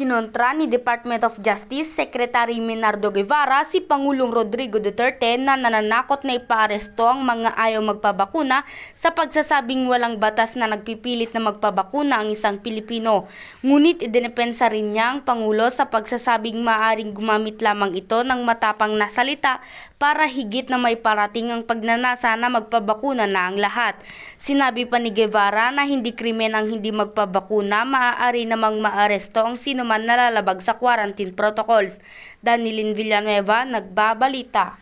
Kinontra ni Department of Justice Secretary Minardo Guevara si Pangulong Rodrigo Duterte na nananakot na ipaaresto ang mga ayaw magpabakuna sa pagsasabing walang batas na nagpipilit na magpabakuna ang isang Pilipino. Ngunit idinepensa rin niya ang Pangulo sa pagsasabing maaring gumamit lamang ito ng matapang na salita para higit na may parating ang pagnanasa na magpabakuna na ang lahat. Sinabi pa ni Guevara na hindi krimen ang hindi magpabakuna, maaari namang maaresto ang sino man nalalabag sa quarantine protocols. Danilin Villanueva, nagbabalita.